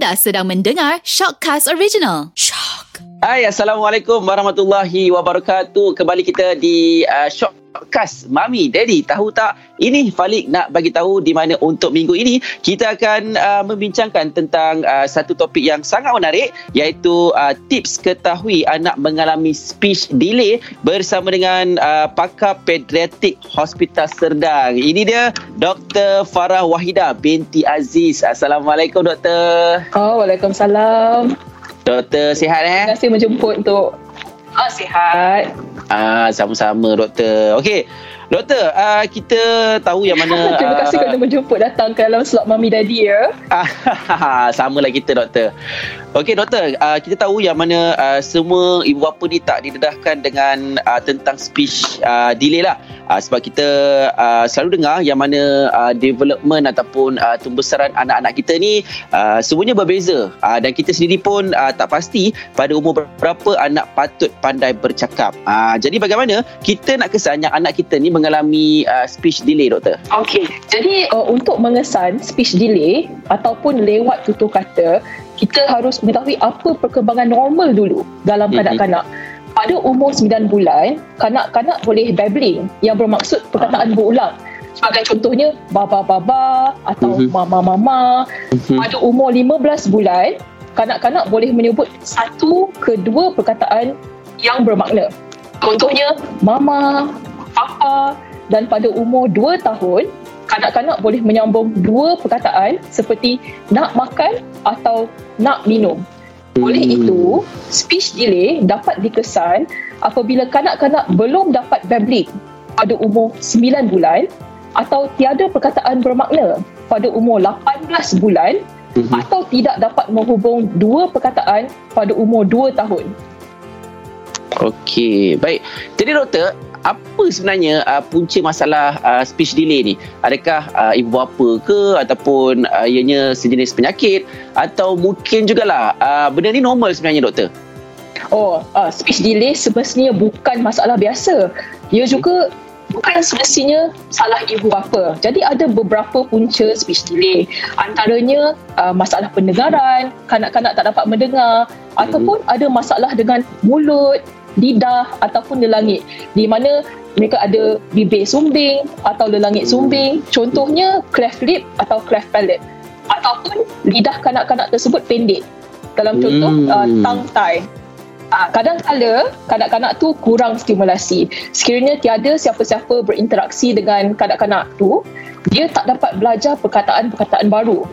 Anda sedang mendengar Shockcast Original. Shock. Hai, Assalamualaikum warahmatullahi wabarakatuh. Kembali kita di uh, Shockcast Mami Daddy. Tahu tak? Ini Falik nak bagi tahu di mana untuk minggu ini kita akan uh, membincangkan tentang uh, satu topik yang sangat menarik iaitu uh, tips ketahui anak mengalami speech delay bersama dengan uh, pakar pediatrik Hospital Serdang. Ini dia Dr. Farah Wahida binti Aziz. Assalamualaikum Doktor. Oh, Waalaikumsalam. Doktor sihat eh? Terima kasih menjemput untuk Ah, sihat. Ah, sama-sama doktor. Okey. Doktor, uh, kita tahu yang mana Terima kasih kerana menjemput datang ke dalam slot Mami Daddy ya. Sama lah kita doktor. Okey doktor, uh, kita tahu yang mana uh, semua ibu bapa ni tak didedahkan dengan uh, tentang speech uh, delay lah. Uh, sebab kita uh, selalu dengar yang mana uh, development ataupun uh, tumbesaran anak-anak kita ni uh, semuanya berbeza. Uh, dan kita sendiri pun uh, tak pasti pada umur berapa anak patut pandai bercakap. Uh, jadi bagaimana kita nak kesan yang anak kita ni mengalami uh, speech delay doktor? Okey. Jadi uh, untuk mengesan speech delay ataupun lewat tutur kata, kita harus mengetahui apa perkembangan normal dulu dalam Mhm. kanak-kanak. Pada umur 9 bulan, kanak-kanak boleh babbling yang bermaksud perkataan berulang. Sebagai contohnya, baba-baba atau Mhm. mama-mama. Mhm. Pada umur 15 bulan, kanak-kanak boleh menyebut satu ke dua perkataan yang bermakna. Contohnya, mama, papa dan pada umur 2 tahun, kanak-kanak boleh menyambung dua perkataan seperti nak makan atau nak minum. Oleh Hmm. itu, speech delay dapat dikesan apabila kanak-kanak belum dapat babbling pada umur 9 bulan atau tiada perkataan bermakna pada umur 18 bulan Mhm. atau tidak dapat menghubung dua perkataan pada umur 2 tahun. Okey, baik. Jadi doktor, apa sebenarnya uh, punca masalah uh, speech delay ni? Adakah uh, ibu bapa ke ataupun uh, ianya sejenis penyakit atau mungkin jugalah uh, benda ni normal sebenarnya doktor? Oh, uh, speech delay semestinya bukan masalah biasa. Ia juga bukan semestinya salah ibu bapa. Jadi ada beberapa punca speech delay. Antaranya uh, masalah pendengaran, kanak-kanak tak dapat mendengar ataupun ada masalah dengan mulut, lidah ataupun lelangit di mana mereka ada bibir sumbing atau lelangit sumbing. Contohnya cleft lip atau cleft palate ataupun lidah kanak-kanak tersebut pendek. Dalam contoh Hmm. uh, tongue tie. Ah, kadang-kala kanak-kanak tu kurang stimulasi. Sekiranya tiada siapa-siapa berinteraksi dengan kanak-kanak tu, dia tak dapat belajar perkataan-perkataan baru.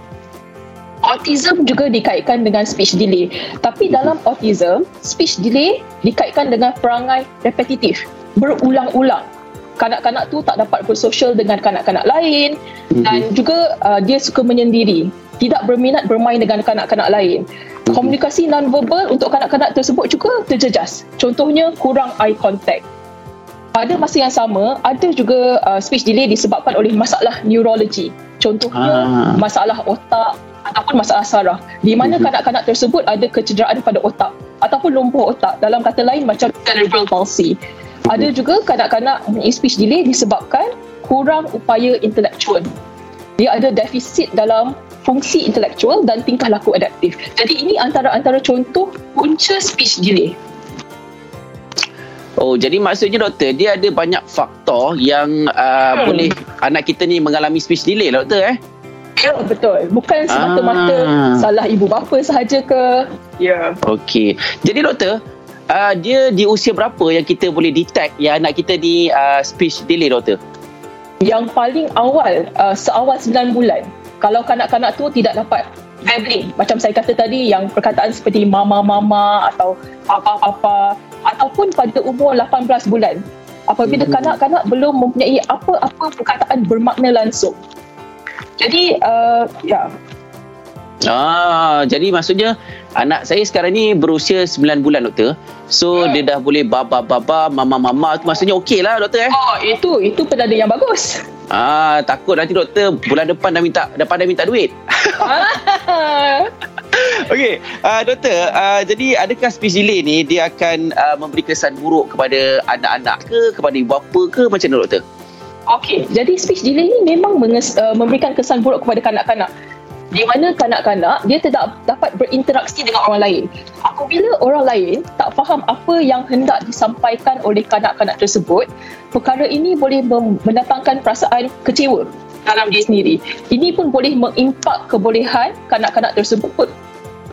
Autism juga dikaitkan dengan speech delay. Tapi dalam autism, speech delay dikaitkan dengan perangai repetitif, berulang-ulang. Kanak-kanak tu tak dapat bersosial dengan kanak-kanak lain dan juga uh, dia suka menyendiri, tidak berminat bermain dengan kanak-kanak lain. Komunikasi non-verbal untuk kanak-kanak tersebut juga terjejas. Contohnya kurang eye contact. Pada masa yang sama, ada juga uh, speech delay disebabkan oleh masalah neurologi. Contohnya Ah. masalah otak ataupun masalah saraf di mana Mhm. kanak-kanak tersebut ada kecederaan pada otak ataupun lumpuh otak dalam kata lain macam cerebral palsy. Ada juga kanak-kanak mempunyai speech delay disebabkan kurang upaya intelektual. Dia ada defisit dalam fungsi intelektual dan tingkah laku adaptif. Jadi ini antara-antara contoh punca speech delay. Oh, jadi maksudnya doktor, dia ada banyak faktor yang uh, Hmm. boleh anak kita ni mengalami speech delay lah doktor eh? Ya, betul. Bukan semata-mata Ah. salah ibu bapa sahaja ke. Ya. Okey. Jadi doktor, uh, dia di usia berapa yang kita boleh detect yang anak kita ni uh, speech delay doktor? Yang paling awal, uh, seawal 9 bulan. Kalau kanak-kanak tu tidak dapat babbling, macam saya kata tadi, yang perkataan seperti mama-mama atau papa-papa, ataupun pada umur 18 bulan. Apabila Mhm. kanak-kanak belum mempunyai apa-apa perkataan bermakna langsung. Jadi, uh, ya, Ah, jadi maksudnya anak saya sekarang ni berusia 9 bulan doktor. So Hmm. dia dah boleh baba-baba, mama-mama tu maksudnya okey lah doktor eh. oh itu itu penanda yang bagus. Ah, takut nanti doktor bulan depan dah minta dah pandai minta duit. Okey, uh, doktor, uh, jadi adakah delay ni dia akan uh, memberi kesan buruk kepada anak-anak ke, kepada ibu bapa ke macam mana doktor? Okey, jadi speech delay ni memang menges, uh, memberikan kesan buruk kepada kanak-kanak. di mana kanak-kanak dia tidak dapat berinteraksi dengan orang lain. Apabila orang lain tak faham apa yang hendak disampaikan oleh kanak-kanak tersebut, perkara ini boleh mendatangkan perasaan kecewa dalam diri sendiri. Ini pun boleh mengimpak kebolehan kanak-kanak tersebut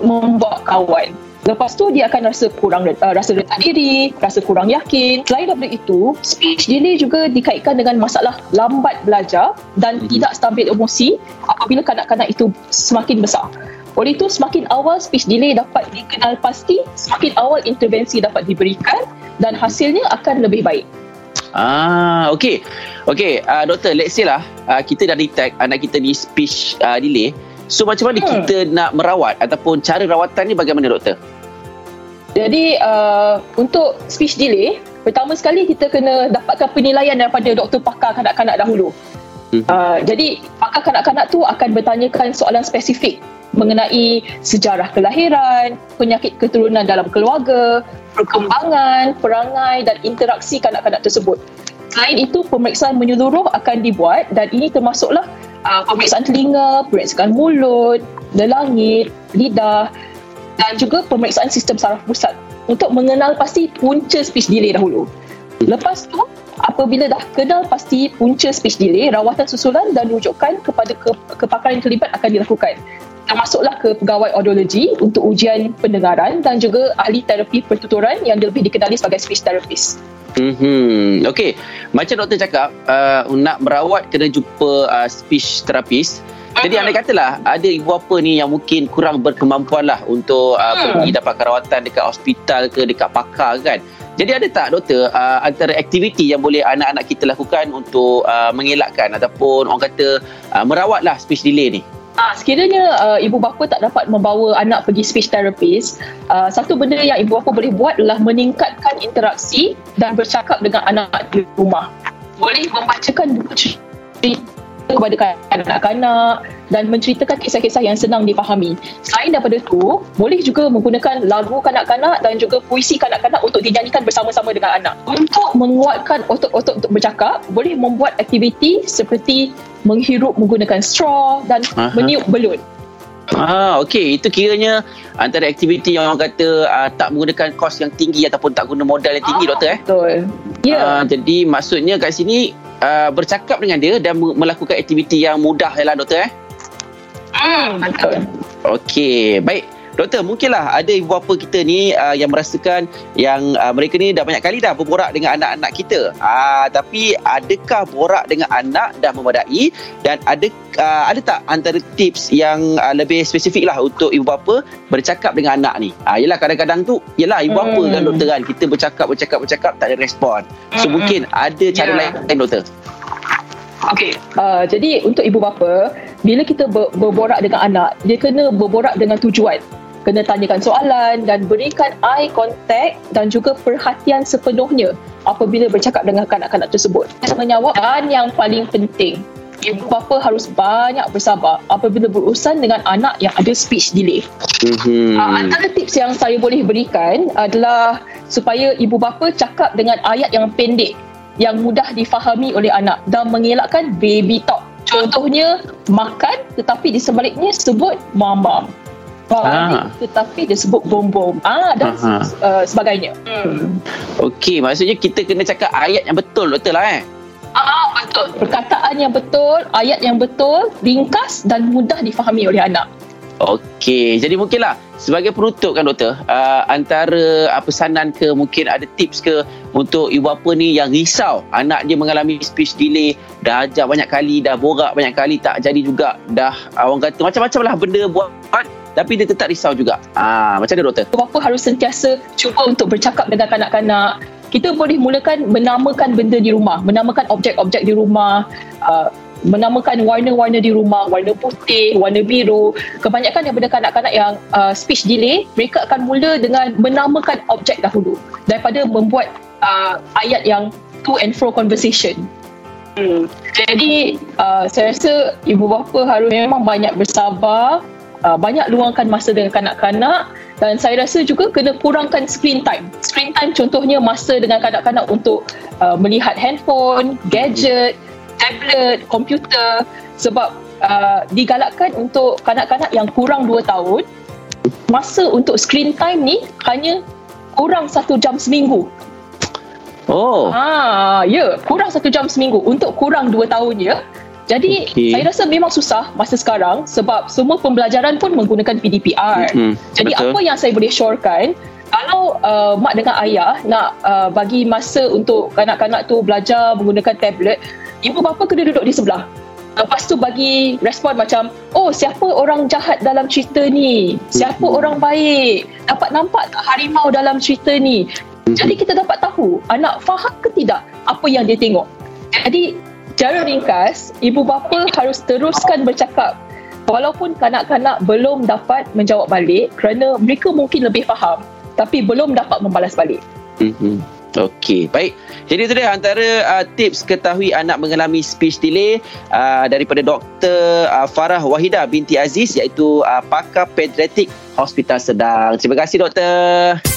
membuat kawan. Lepas tu dia akan rasa kurang uh, rasa letak diri, rasa kurang yakin. Selain daripada itu, speech delay juga dikaitkan dengan masalah lambat belajar dan hmm. tidak stabil emosi apabila kanak-kanak itu semakin besar. Oleh itu, semakin awal speech delay dapat dikenal pasti, semakin awal intervensi dapat diberikan dan hasilnya akan lebih baik. Ah, okey. Okey, uh, doktor, let's say lah uh, kita dah detect anak kita ni speech uh, delay. So macam mana hmm. kita nak merawat ataupun cara rawatan ni bagaimana doktor? Jadi uh, untuk speech delay, pertama sekali kita kena dapatkan penilaian daripada doktor pakar kanak-kanak dahulu. Hmm. Uh, jadi pakar kanak-kanak tu akan bertanyakan soalan spesifik mengenai sejarah kelahiran, penyakit keturunan dalam keluarga, perkembangan, perangai dan interaksi kanak-kanak tersebut. Selain itu, pemeriksaan menyeluruh akan dibuat dan ini termasuklah uh, pemeriksaan telinga, pemeriksaan mulut, lelangit, lidah, dan juga pemeriksaan sistem saraf pusat untuk mengenal pasti punca speech delay dahulu. Lepas tu, apabila dah kenal pasti punca speech delay, rawatan susulan dan rujukan kepada ke, kepakaran yang terlibat akan dilakukan. Termasuklah ke pegawai audiologi untuk ujian pendengaran dan juga ahli terapi pertuturan yang lebih dikenali sebagai speech therapist. Hmm, okay. Macam doktor cakap, uh, nak merawat kena jumpa uh, speech therapist. Jadi anda katalah ada ibu bapa ni yang mungkin kurang berkemampuan lah untuk uh, hmm. pergi dapat rawatan dekat hospital ke dekat pakar kan. Jadi ada tak doktor uh, antara aktiviti yang boleh anak-anak kita lakukan untuk uh, mengelakkan ataupun orang kata uh, merawatlah speech delay ni? Ah, sekiranya uh, ibu bapa tak dapat membawa anak pergi speech therapist, uh, satu benda yang ibu bapa boleh buat adalah meningkatkan interaksi dan bercakap dengan anak di rumah. Boleh membacakan buku cerita kepada kanak-kanak dan menceritakan kisah-kisah yang senang dipahami. Selain daripada itu, boleh juga menggunakan lagu kanak-kanak dan juga puisi kanak-kanak untuk dinyanyikan bersama-sama dengan anak. Untuk menguatkan otot-otot untuk bercakap, boleh membuat aktiviti seperti menghirup menggunakan straw dan Aha. meniup belun. Ah, okey. Itu kiranya antara aktiviti yang orang kata uh, tak menggunakan kos yang tinggi ataupun tak guna modal yang tinggi, ah, doktor eh. Betul. Ya. Yeah. Uh, jadi maksudnya kat sini uh, bercakap dengan dia dan melakukan aktiviti yang mudah lah doktor eh. Hmm, betul. Okey, baik. Doktor, mungkinlah ada ibu bapa kita ni uh, yang merasakan yang uh, mereka ni dah banyak kali dah berborak dengan anak-anak kita. Uh, tapi adakah borak dengan anak dah memadai dan ada uh, ada tak antara tips yang uh, lebih spesifik lah untuk ibu bapa bercakap dengan anak ni? Uh, yelah kadang-kadang tu, yelah ibu bapa hmm. kan doktor kan, kita bercakap, bercakap, bercakap tak ada respon. So hmm. mungkin ada cara yeah. lain doktor? Okey, uh, jadi untuk ibu bapa, bila kita ber- berborak dengan anak, dia kena berborak dengan tujuan kena tanyakan soalan dan berikan eye contact dan juga perhatian sepenuhnya apabila bercakap dengan kanak-kanak tersebut. Menjawab dan yang paling penting, ibu bapa harus banyak bersabar apabila berurusan dengan anak yang ada speech delay. Mm-hmm. Uh, antara tips yang saya boleh berikan adalah supaya ibu bapa cakap dengan ayat yang pendek yang mudah difahami oleh anak dan mengelakkan baby talk. Contohnya makan tetapi di sebaliknya sebut mama. Ah. tetapi dia sebut bom-bom ah dan uh, sebagainya. Hmm. Okey, maksudnya kita kena cakap ayat yang betul betul lah eh. Ah betul. Perkataan yang betul, ayat yang betul, ringkas dan mudah difahami oleh anak. Okey, jadi mungkinlah sebagai penutup kan doktor, uh, antara uh, pesanan ke mungkin ada tips ke untuk ibu bapa ni yang risau anak dia mengalami speech delay, dah ajar banyak kali, dah borak banyak kali tak jadi juga, dah uh, orang kata macam-macam lah benda buat tapi dia tetap risau juga. Ah, macam mana doktor? Bapa harus sentiasa cuba untuk bercakap dengan kanak-kanak. Kita boleh mulakan menamakan benda di rumah, menamakan objek-objek di rumah, uh, menamakan warna-warna di rumah, warna putih, warna biru. Kebanyakan daripada kanak-kanak yang uh, speech delay, mereka akan mula dengan menamakan objek dahulu daripada membuat uh, ayat yang to and fro conversation. Hmm. Jadi uh, saya rasa ibu bapa harus memang banyak bersabar uh, banyak luangkan masa dengan kanak-kanak dan saya rasa juga kena kurangkan screen time. Screen time contohnya masa dengan kanak-kanak untuk uh, melihat handphone, gadget, tablet, komputer sebab uh, digalakkan untuk kanak-kanak yang kurang 2 tahun masa untuk screen time ni hanya kurang satu jam seminggu. Oh. Ah, ya, kurang satu jam seminggu untuk kurang dua tahun ya. Jadi Okey. saya rasa memang susah masa sekarang sebab semua pembelajaran pun menggunakan PDPR. Mhm, Jadi betul. apa yang saya boleh syorkan kalau uh, mak dengan ayah nak uh, bagi masa untuk kanak-kanak tu belajar menggunakan tablet, ibu bapa kena duduk di sebelah. Lepas tu bagi respon macam, oh siapa orang jahat dalam cerita ni? Siapa Mhm. orang baik? Dapat nampak tak harimau dalam cerita ni? Jadi kita dapat tahu anak faham ke tidak apa yang dia tengok. Jadi cara ringkas, ibu bapa harus teruskan bercakap walaupun kanak-kanak belum dapat menjawab balik kerana mereka mungkin lebih faham tapi belum dapat membalas balik. Mhm. Okey, baik. Jadi itu dia antara uh, tips ketahui anak mengalami speech delay uh, daripada Dr. Uh, Farah Wahida binti Aziz iaitu uh, pakar pediatrik Hospital Sedang. Terima kasih doktor.